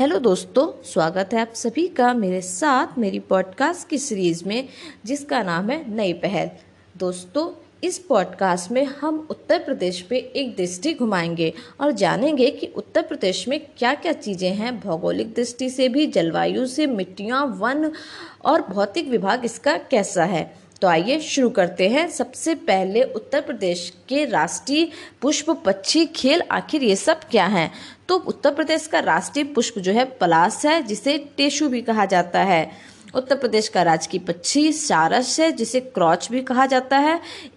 Hello दोस्तों, स्वागत है आप सभी का मेरे साथ मेरी पॉडकास्ट की सीरीज़ में, जिसका नाम है नई पहल। दोस्तों, इस पॉडकास्ट में हम उत्तर प्रदेश पे एक दृष्टि घुमाएँगे और जानेंगे कि उत्तर प्रदेश में क्या क्या चीज़ें हैं भौगोलिक दृष्टि से भी, जलवायु से, मिट्टियाँ, वन और भौतिक विभाग इसका कैसा है। तो आइए शुरू करते हैं। सबसे पहले उत्तर प्रदेश के राष्ट्रीय पुष्प पक्षी खेल, आखिर ये सब क्या हैं? तो उत्तर प्रदेश का राष्ट्रीय पुष्प जो है पलास है, जिसे टेशु भी कहा जाता है। उत्तर प्रदेश का राजकीय पक्षी सारस है, जिसे क्रॉच भी कहा जाता है।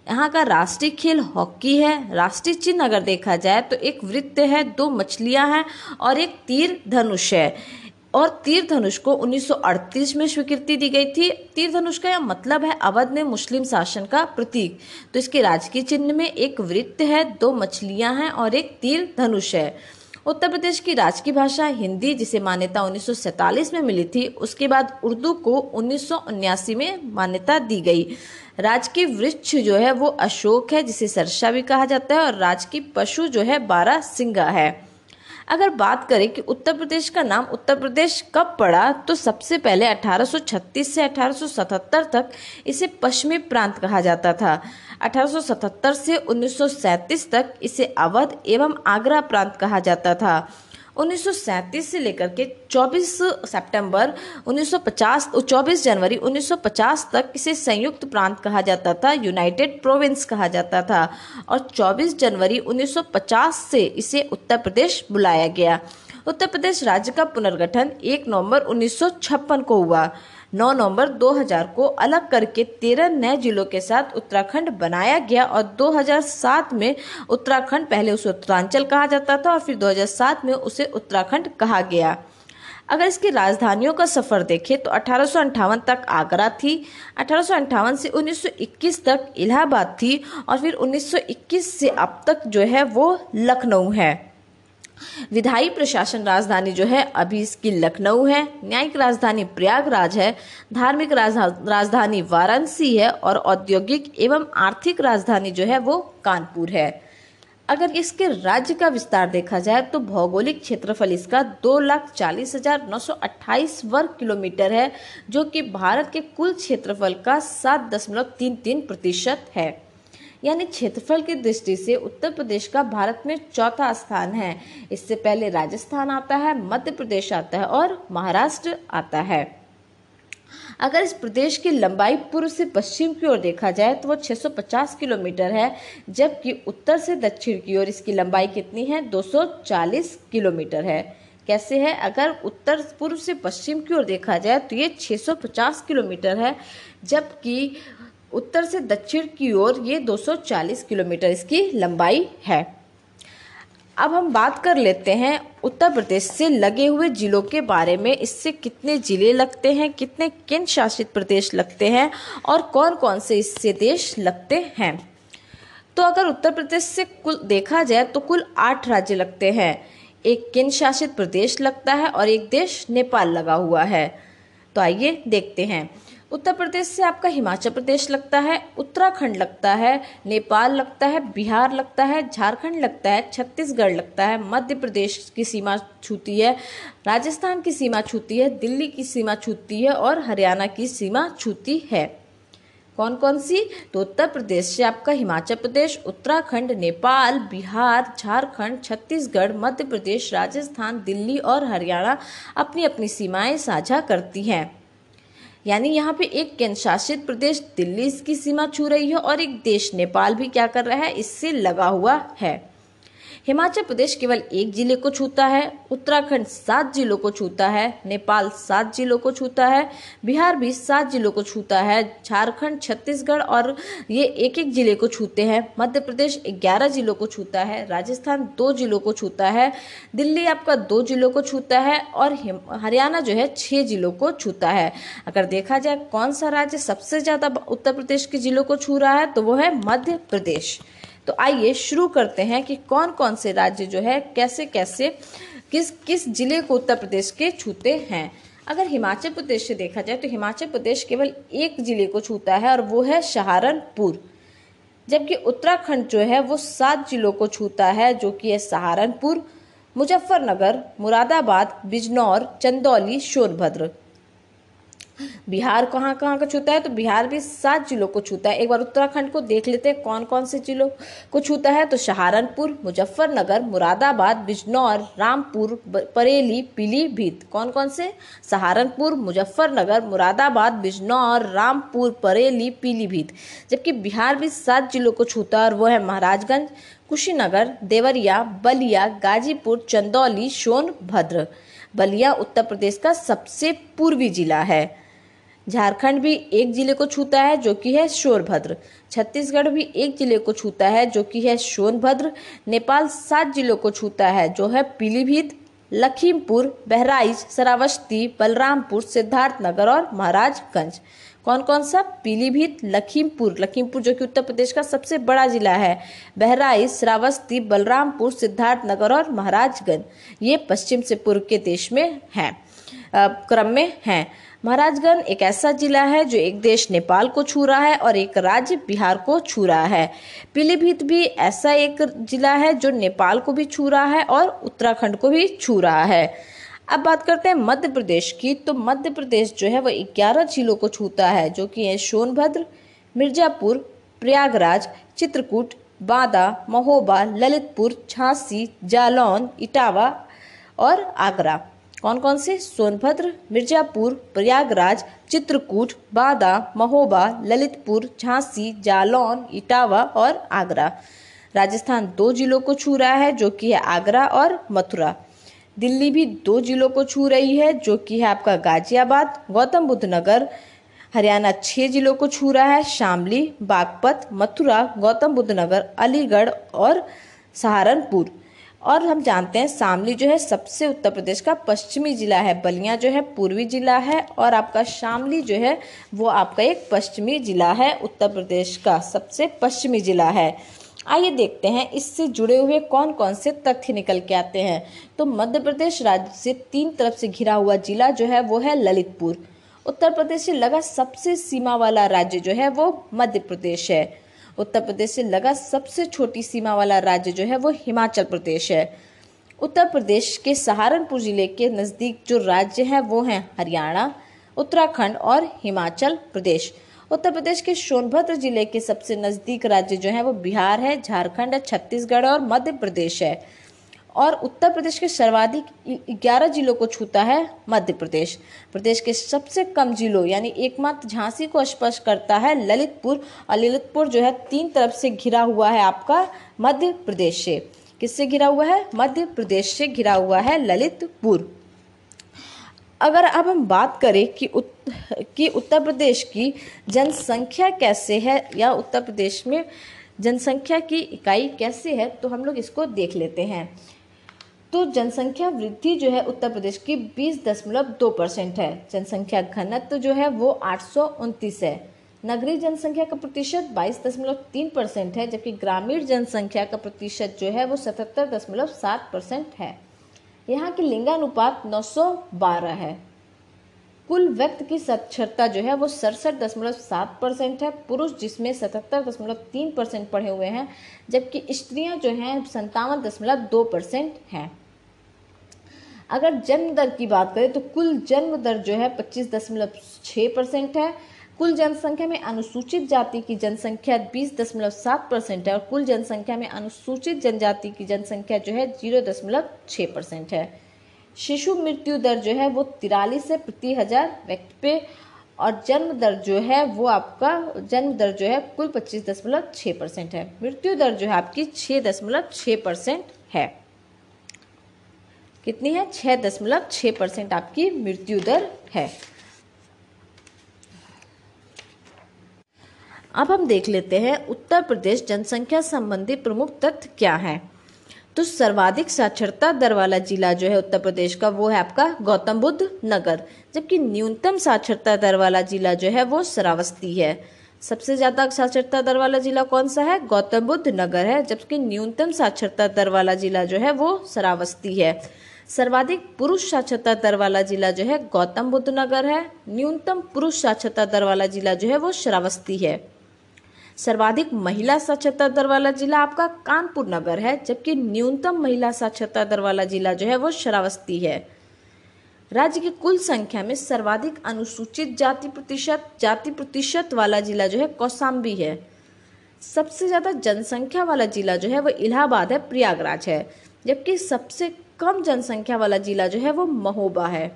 यहाँ का राष्ट्रीय खेल हॉकी है। राष्ट्रीय चिन्ह अगर देखा जाए तो एक वृत्त है, दो मछलियाँ हैं और एक तीर धनुष है। और तीर धनुष को 1938 में स्वीकृति दी गई थी। तीर धनुष का यह मतलब है अवध में मुस्लिम शासन का प्रतीक। तो इसके राजकीय चिन्ह में एक वृत्त है, दो मछलियाँ हैं और एक तीर धनुष है। उत्तर प्रदेश की राजकीय भाषा हिंदी, जिसे मान्यता उन्नीस सौ सैंतालीस में मिली थी, उसके बाद उर्दू को उन्नीस में मान्यता दी गई। राजकीय वृक्ष जो है, वो अशोक है, जिसे सरसा भी कहा जाता है, और राजकीय पशु जो है, बारह सिंगा है। अगर बात करें कि उत्तर प्रदेश का नाम उत्तर प्रदेश कब पड़ा तो सबसे पहले 1836 से 1877 तक इसे पश्चिमी प्रांत कहा जाता था। 1877 से 1937 तक इसे अवध एवं आगरा प्रांत कहा जाता था। 1937 से लेकर के 24 सितंबर 1950 24 जनवरी 1950 तक इसे संयुक्त प्रांत कहा जाता था, यूनाइटेड प्रोविंस कहा जाता था और 24 जनवरी 1950 से इसे उत्तर प्रदेश बुलाया गया। उत्तर प्रदेश राज्य का पुनर्गठन 1 नवंबर 1956 को हुआ। 9 नवंबर 2000 को अलग करके 13 नए जिलों के साथ उत्तराखंड बनाया गया और 2007 में उत्तराखंड पहले उसे उत्तरांचल कहा जाता था और फिर 2007 में उसे उत्तराखंड कहा गया। अगर इसकी राजधानियों का सफ़र देखें तो अठारह सौ अट्ठावन तक आगरा थी, अठारह सौ अट्ठावन से 1921 तक इलाहाबाद थी और फिर 1921 से अब तक जो है वो लखनऊ है। विधायी प्रशासन राजधानी जो है, अभी इसकी लखनऊ है, न्यायिक राजधानी प्रयागराज है, धार्मिक राजधानी वाराणसी है और औद्योगिक एवं आर्थिक राजधानी जो है, वो कानपुर है। अगर इसके राज्य का विस्तार देखा जाए तो भौगोलिक क्षेत्रफल इसका दो लाख चालीस हज़ार नौ सौ अट्ठाईस वर्ग किलोमीटर है, जो कि भारत के कुल क्षेत्रफल का सात दशमलव तीन तीन प्रतिशत है। यानी क्षेत्रफल की दृष्टि से उत्तर प्रदेश का भारत में चौथा स्थान है। इससे पहले राजस्थान आता है, मध्य प्रदेश आता है और महाराष्ट्र आता है। अगर इस प्रदेश की लंबाई पूर्व से पश्चिम की ओर देखा जाए तो वो 650 किलोमीटर है, जबकि उत्तर से दक्षिण की ओर इसकी लंबाई कितनी है? 240 किलोमीटर है। कैसे है? अगर उत्तर पूर्व से पश्चिम की ओर देखा जाए तो ये 650 किलोमीटर है, जबकि उत्तर से दक्षिण की ओर ये 240 किलोमीटर इसकी लंबाई है। अब हम बात कर लेते हैं उत्तर प्रदेश से लगे हुए जिलों के बारे में। इससे कितने ज़िले लगते हैं, कितने केंद्र शासित प्रदेश लगते हैं और कौन कौन से इससे देश लगते हैं? तो अगर उत्तर प्रदेश से कुल देखा जाए तो कुल आठ राज्य लगते हैं। एक केंद्र शासित प्रदेश लगता है और एक देश नेपाल लगा हुआ है। तो आइए देखते हैं। उत्तर प्रदेश से आपका हिमाचल प्रदेश लगता है, उत्तराखंड लगता है, नेपाल लगता है, बिहार लगता है, झारखंड लगता है, छत्तीसगढ़ लगता है, मध्य प्रदेश की सीमा छूती है, राजस्थान की सीमा छूती है, दिल्ली की सीमा छूती है और हरियाणा की सीमा छूती है। कौन कौन सी? तो उत्तर प्रदेश से आपका हिमाचल प्रदेश, उत्तराखंड, नेपाल, बिहार, झारखंड, छत्तीसगढ़, मध्य प्रदेश, राजस्थान, दिल्ली और हरियाणा अपनी अपनी सीमाएँ साझा करती हैं। यानी यहाँ पे एक केंद्र शासित प्रदेश दिल्ली इसकी सीमा छू रही है और एक देश नेपाल भी क्या कर रहा है, इससे लगा हुआ है। हिमाचल प्रदेश केवल एक ज़िले को छूता है, उत्तराखंड सात जिलों को छूता है, नेपाल सात जिलों को छूता है, बिहार भी सात जिलों को छूता है, झारखंड, छत्तीसगढ़ और ये एक एक ज़िले को छूते हैं। मध्य प्रदेश ग्यारह जिलों को छूता है, राजस्थान दो जिलों को छूता है, दिल्ली आपका दो जिलों को छूता है और हरियाणा जो है छः जिलों को छूता है। अगर देखा जाए कौन सा राज्य सबसे ज़्यादा उत्तर प्रदेश के जिलों को छू रहा है तो वो है मध्य प्रदेश। तो आइए शुरू करते हैं कि कौन कौन से राज्य जो है कैसे कैसे, किस किस ज़िले को उत्तर प्रदेश के छूते हैं। अगर हिमाचल प्रदेश से देखा जाए तो हिमाचल प्रदेश केवल एक ज़िले को छूता है और वो है सहारनपुर। जबकि उत्तराखंड जो है, वो सात जिलों को छूता है, जो कि है सहारनपुर, मुजफ्फरनगर, मुरादाबाद, बिजनौर, चंदौली सोनभद्र बिहार कहाँ कहाँ का छूता है? तो बिहार भी सात जिलों को छूता है। एक बार उत्तराखंड को देख लेते हैं कौन कौन से जिलों को छूता है? तो सहारनपुर, मुजफ्फरनगर, मुरादाबाद, बिजनौर, रामपुर बरेली, पीलीभीत। कौन कौन से? सहारनपुर, मुजफ्फरनगर, मुरादाबाद, बिजनौर, रामपुर, बरेली, पीलीभीत। जबकि बिहार भी सात जिलों को छूता है और वो है महाराजगंज, कुशीनगर, देवरिया, बलिया, गाजीपुर, चंदौली सोनभद्र बलिया उत्तर प्रदेश का सबसे पूर्वी जिला है। झारखंड भी एक ज़िले को छूता है, जो कि है सोनभद्र छत्तीसगढ़ भी एक ज़िले को छूता है, जो कि है सोनभद्र नेपाल सात जिलों को छूता है, जो है पीलीभीत, लखीमपुर, बहराइच श्रावस्ती बलरामपुर, सिद्धार्थनगर और महाराजगंज। कौन कौन सा? पीलीभीत, लखीमपुर। लखीमपुर जो कि उत्तर प्रदेश का सबसे बड़ा जिला है। बहराइच श्रावस्ती बलरामपुर, सिद्धार्थनगर और महाराजगंज। ये पश्चिम से पूर्व के देश में है क्रम में हैं। महाराजगंज एक ऐसा जिला है जो एक देश नेपाल को छू रहा है और एक राज्य बिहार को छू रहा है। पीलीभीत भी ऐसा एक जिला है जो नेपाल को भी छू रहा है और उत्तराखंड को भी छू रहा है। अब बात करते हैं मध्य प्रदेश की। तो मध्य प्रदेश जो है वह ग्यारह जिलों को छूता है, जो कि है सोनभद्र, मिर्जापुर, प्रयागराज, चित्रकूट, बांदा, महोबा, ललितपुर, झांसी, जालौन, इटावा और आगरा। कौन कौन से? सोनभद्र, मिर्जापुर, प्रयागराज, चित्रकूट, बादा, महोबा, ललितपुर, झांसी, जालौन, इटावा और आगरा। राजस्थान दो जिलों को छू रहा है, जो कि है आगरा और मथुरा। दिल्ली भी दो जिलों को छू रही है, जो कि है आपका गाजियाबाद, गौतम बुद्ध नगर। हरियाणा छः जिलों को छू रहा है, शामली, बागपत, मथुरा, गौतम बुद्ध नगर, अलीगढ़ और सहारनपुर। और हम जानते हैं शामली जो है सबसे उत्तर प्रदेश का पश्चिमी जिला है, बलिया जो है पूर्वी जिला है और आपका शामली जो है वो आपका एक पश्चिमी जिला है, उत्तर प्रदेश का सबसे पश्चिमी जिला है। आइए देखते हैं इससे जुड़े हुए कौन कौन से तथ्य निकल के आते हैं। तो मध्य प्रदेश राज्य से तीन तरफ़ से घिरा हुआ जिला जो है वो है ललितपुर। उत्तर प्रदेश से लगा सबसे सीमा वाला राज्य जो है वो मध्य प्रदेश है। उत्तर प्रदेश से लगा सबसे छोटी सीमा वाला राज्य जो है वो हिमाचल प्रदेश है। उत्तर प्रदेश के सहारनपुर ज़िले के नज़दीक जो राज्य हैं वो हैं हरियाणा, उत्तराखंड और हिमाचल प्रदेश। उत्तर प्रदेश के सोनभद्र ज़िले के सबसे नज़दीक राज्य जो है वो बिहार है, झारखंड है छत्तीसगढ़ और मध्य प्रदेश है। और उत्तर प्रदेश के सर्वाधिक ग्यारह जिलों को छूता है मध्य प्रदेश। प्रदेश के सबसे कम जिलों यानी एकमात्र झांसी को स्पर्श करता है ललितपुर और ललितपुर जो है तीन तरफ़ से घिरा हुआ है आपका मध्य प्रदेश से। किससे घिरा हुआ है? मध्य प्रदेश से घिरा हुआ है ललितपुर। अगर अब हम बात करें कि उत, कि उत्तर प्रदेश की जनसंख्या कैसे है या उत्तर प्रदेश में जनसंख्या की इकाई कैसे है तो हम लोग इसको देख लेते हैं। तो जनसंख्या वृद्धि जो है उत्तर प्रदेश की बीस दशमलव दो परसेंट है। जनसंख्या घनत्व जो है वो आठ सौ उनतीस है। नगरीय जनसंख्या का प्रतिशत बाईस दशमलव तीन परसेंट है, जबकि ग्रामीण जनसंख्या का प्रतिशत जो है वो सतहत्तर दशमलव सात परसेंट है। यहाँ की लिंगानुपात नौ सौ बारह है। कुल व्यक्ति की साक्षरता जो है वो सड़सठ दशमलव सात परसेंट है। पुरुष जिसमें सतहत्तर दशमलव तीन परसेंट पढ़े हुए हैं, जबकि स्त्रियाँ जो हैं संतावन दशमलव दो परसेंट हैं। अगर जन्म दर की बात करें तो कुल जन्म दर जो है पच्चीस दशमलव छः परसेंट है। कुल जनसंख्या में अनुसूचित जाति की जनसंख्या बीस दशमलव सात परसेंट है और कुल जनसंख्या में अनुसूचित जनजाति की जनसंख्या जो है ज़ीरो दशमलव छः परसेंट है। शिशु मृत्यु दर जो है वो तिरालीस है प्रति हज़ार व्यक्ति पे और जन्म दर जो है वो आपका जन्म दर जो है कुल पच्चीस दशमलव छः परसेंट है। मृत्यु दर जो है आपकी छः दशमलव छः परसेंट है। कितनी है? छः दशमलव छः परसेंट आपकी मृत्यु दर है। अब हम देख लेते हैं उत्तर प्रदेश जनसंख्या संबंधी प्रमुख तथ्य क्या है। तो सर्वाधिक साक्षरता दर वाला जिला जो है उत्तर प्रदेश का, वो है आपका गौतम बुद्ध नगर, जबकि न्यूनतम साक्षरता दर वाला जिला जो है वो श्रावस्ती है। सबसे ज़्यादा साक्षरता दर वाला जिला कौन सा है? गौतम बुद्ध नगर है, जबकि न्यूनतम साक्षरता दर वाला जिला जो है वो श्रावस्ती है। सर्वाधिक पुरुष साक्षरता दर वाला जिला जो है गौतम बुद्ध नगर है। न्यूनतम पुरुष साक्षरता दर वाला जिला जो है वो श्रावस्ती है। सर्वाधिक महिला साक्षरता दर वाला जिला आपका कानपुर नगर है, जबकि न्यूनतम महिला साक्षरता दर वाला जिला जो है वो श्रावस्ती है। राज्य की कुल संख्या में सर्वाधिक अनुसूचित जाति प्रतिशत जाति प्रतिशत वाला जिला जो है कौसाम्बी है। सबसे ज़्यादा जनसंख्या वाला जिला जो है वो इलाहाबाद है, प्रयागराज है, जबकि सबसे कम जनसंख्या वाला जिला जो है वो महोबा है।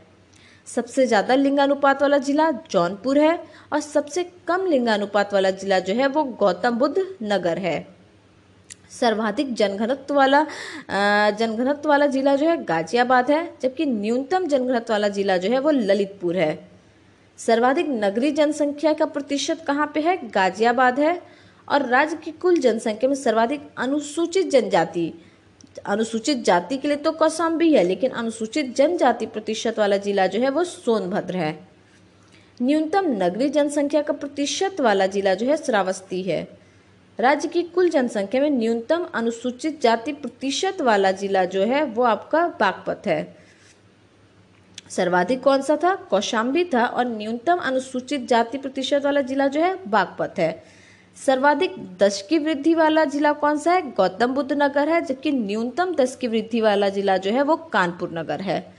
सबसे ज़्यादा लिंगानुपात वाला जिला जौनपुर है और सबसे कम लिंगानुपात वाला जिला जो है वो गौतम बुद्ध नगर है। सर्वाधिक जनघनत्व वाला जनघनत्व वाला जिला जो है गाजियाबाद है, जबकि न्यूनतम जनघनत्व वाला जिला जो है वो ललितपुर है। सर्वाधिक नगरीय जनसंख्या का प्रतिशत कहाँ पे है? गाजियाबाद है और राज्य की कुल जनसंख्या में सर्वाधिक अनुसूचित जनजाति अनुसूचित जाति के लिए तो कौशाम्बी है, लेकिन अनुसूचित जनजाति प्रतिशत वाला जिला जो है वो सोनभद्र है। न्यूनतम नगरीय जनसंख्या का प्रतिशत वाला जिला जो है श्रावस्ती है। राज्य की कुल जनसंख्या में न्यूनतम अनुसूचित जाति प्रतिशत वाला जिला जो है वो आपका बागपत है। सर्वाधिक कौन सा था? कौशाम्बी था और न्यूनतम अनुसूचित जाति प्रतिशत वाला जिला जो है बागपत है। सर्वाधिक दश की वृद्धि वाला जिला कौन सा है? गौतम बुद्ध नगर है, जबकि न्यूनतम दस की वृद्धि वाला जिला जो है वो कानपुर नगर है।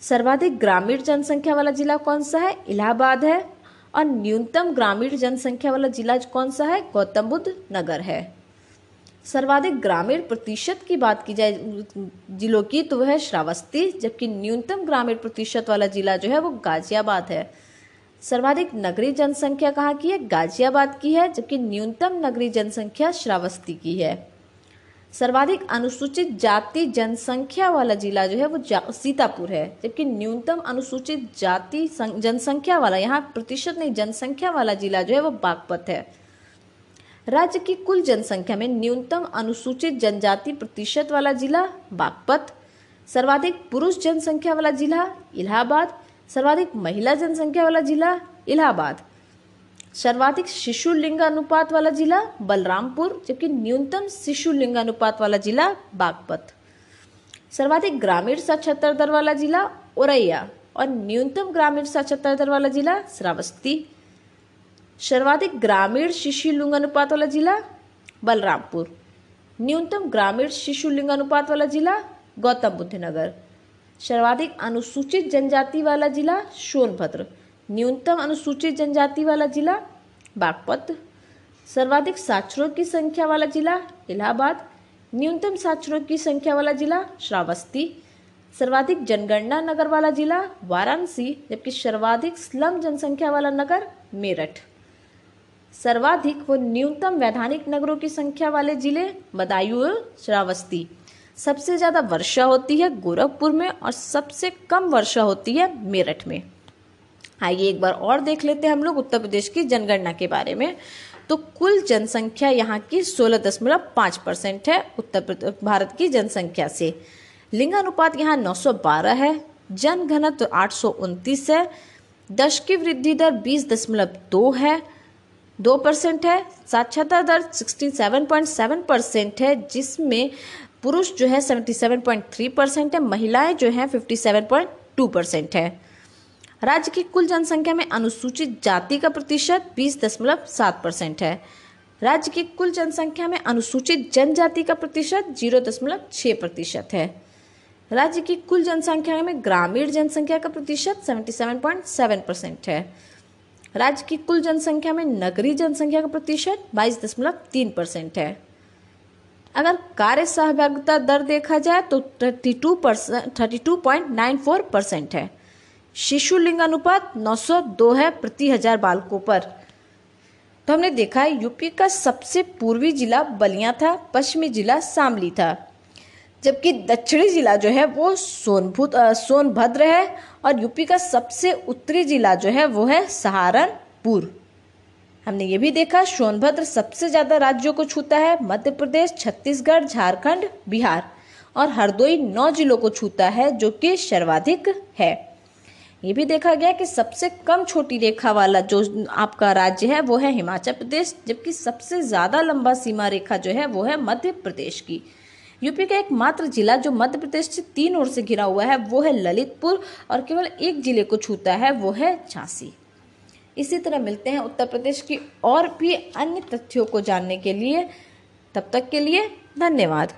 सर्वाधिक ग्रामीण जनसंख्या वाला जिला कौन सा है? इलाहाबाद है। और न्यूनतम ग्रामीण जनसंख्या वाला जिला कौन सा है? गौतम बुद्ध नगर है। सर्वाधिक ग्रामीण प्रतिशत की बात की जाए जिलों की तो वह श्रावस्ती, जबकि न्यूनतम ग्रामीण प्रतिशत वाला जिला जो है वो गाजियाबाद है। सर्वाधिक नगरीय जनसंख्या कहाँ की है? गाजियाबाद की है, जबकि न्यूनतम नगरीय जनसंख्या श्रावस्ती की है। सर्वाधिक अनुसूचित जाति जनसंख्या वाला जिला जो है, वो सीतापुर है, जबकि न्यूनतम अनुसूचित जाति जनसंख्या वाला, यहाँ प्रतिशत नहीं, जनसंख्या वाला जिला जो है, वो बागपत है। राज्य की कुल जनसंख्या में न्यूनतम अनुसूचित जनजाति प्रतिशत वाला जिला बागपत, सर्वाधिक पुरुष जनसंख्या वाला जिला इलाहाबाद सर्वाधिक महिला जनसंख्या वाला जिला इलाहाबाद। सर्वाधिक शिशु लिंग अनुपात वाला जिला बलरामपुर, जबकि न्यूनतम शिशु लिंग अनुपात वाला जिला बागपत। सर्वाधिक ग्रामीण साक्षरता दर वाला जिला औरैया और न्यूनतम ग्रामीण साक्षरता दर वाला जिला श्रावस्ती। सर्वाधिक ग्रामीण शिशु लिंग अनुपात वाला जिला बलरामपुर। न्यूनतम ग्रामीण शिशु लिंग अनुपात वाला जिला गौतम बुद्ध नगर सर्वाधिक अनुसूचित जनजाति वाला जिला सोनभद्र, न्यूनतम अनुसूचित जनजाति वाला जिला बागपत, सर्वाधिक साक्षरों की संख्या वाला जिला इलाहाबाद, न्यूनतम साक्षरों की संख्या वाला जिला श्रावस्ती, सर्वाधिक जनगणना नगर वाला जिला वाराणसी, जबकि सर्वाधिक स्लम जनसंख्या वाला नगर मेरठ। सर्वाधिक व न्यूनतम वैधानिक नगरों की संख्या वाले ज़िले बदायूं श्रावस्ती। सबसे ज़्यादा वर्षा होती है गोरखपुर में और सबसे कम वर्षा होती है मेरठ में। आइए एक बार और देख लेते हैं हम लोग उत्तर प्रदेश की जनगणना के बारे में। तो कुल जनसंख्या यहाँ की सोलह दशमलव पाँच परसेंट है उत्तर प्रदेश भारत की जनसंख्या से। लिंगानुपात यहाँ नौ सौ बारह है, जन घनत्व आठ सौ उनतीस है दश की वृद्धि दर बीस दशमलव दो है, दो परसेंट है, साक्षरता दर sixty seven point seven percent है, जिसमें पुरुष जो है seventy seven point three percent है, महिलाएँ जो है fifty seven point two percent है। राज्य की कुल जनसंख्या में अनुसूचित जाति का प्रतिशत बीस दशमलव सात परसेंट है। राज्य की कुल जनसंख्या में अनुसूचित जनजाति का प्रतिशत ज़ीरो दशमलव छः प्रतिशत है। राज्य की कुल जनसंख्या में ग्रामीण जनसंख्या का प्रतिशत seventy seven point seven percent है। राज्य की कुल जनसंख्या में नगरीय जनसंख्या का प्रतिशत बाईस दशमलव तीन परसेंट है। अगर कार्य सहभागिता दर देखा जाए तो thirty two percent thirty two point nine four percent है। शिशु लिंग अनुपात 902 है प्रति हज़ार बालकों पर। तो हमने देखा है, यूपी का सबसे पूर्वी जिला बलिया था, पश्चिमी जिला शामली था। जबकि दक्षिणी जिला जो है वो सोनभूत सोनभद्र है और यूपी का सबसे उत्तरी जिला जो है वो है सहारनपुर। हमने ये भी देखा, सोनभद्र सबसे ज़्यादा राज्यों को छूता है, मध्य प्रदेश, छत्तीसगढ़, झारखंड, बिहार। और हरदोई नौ जिलों को छूता है, जो कि सर्वाधिक है। ये भी देखा गया कि सबसे कम छोटी रेखा वाला जो आपका राज्य है, वो है हिमाचल प्रदेश, जबकि सबसे ज़्यादा लंबा सीमा रेखा जो है, वो है मध्य प्रदेश की। यूपी का एकमात्र जिला जो मध्य प्रदेश से तीन ओर से घिरा हुआ है, वो है ललितपुर, और केवल एक ज़िले को छूता है, वो है झांसी। इसी तरह मिलते हैं उत्तर प्रदेश की और भी अन्य तथ्यों को जानने के लिए। तब तक के लिए धन्यवाद।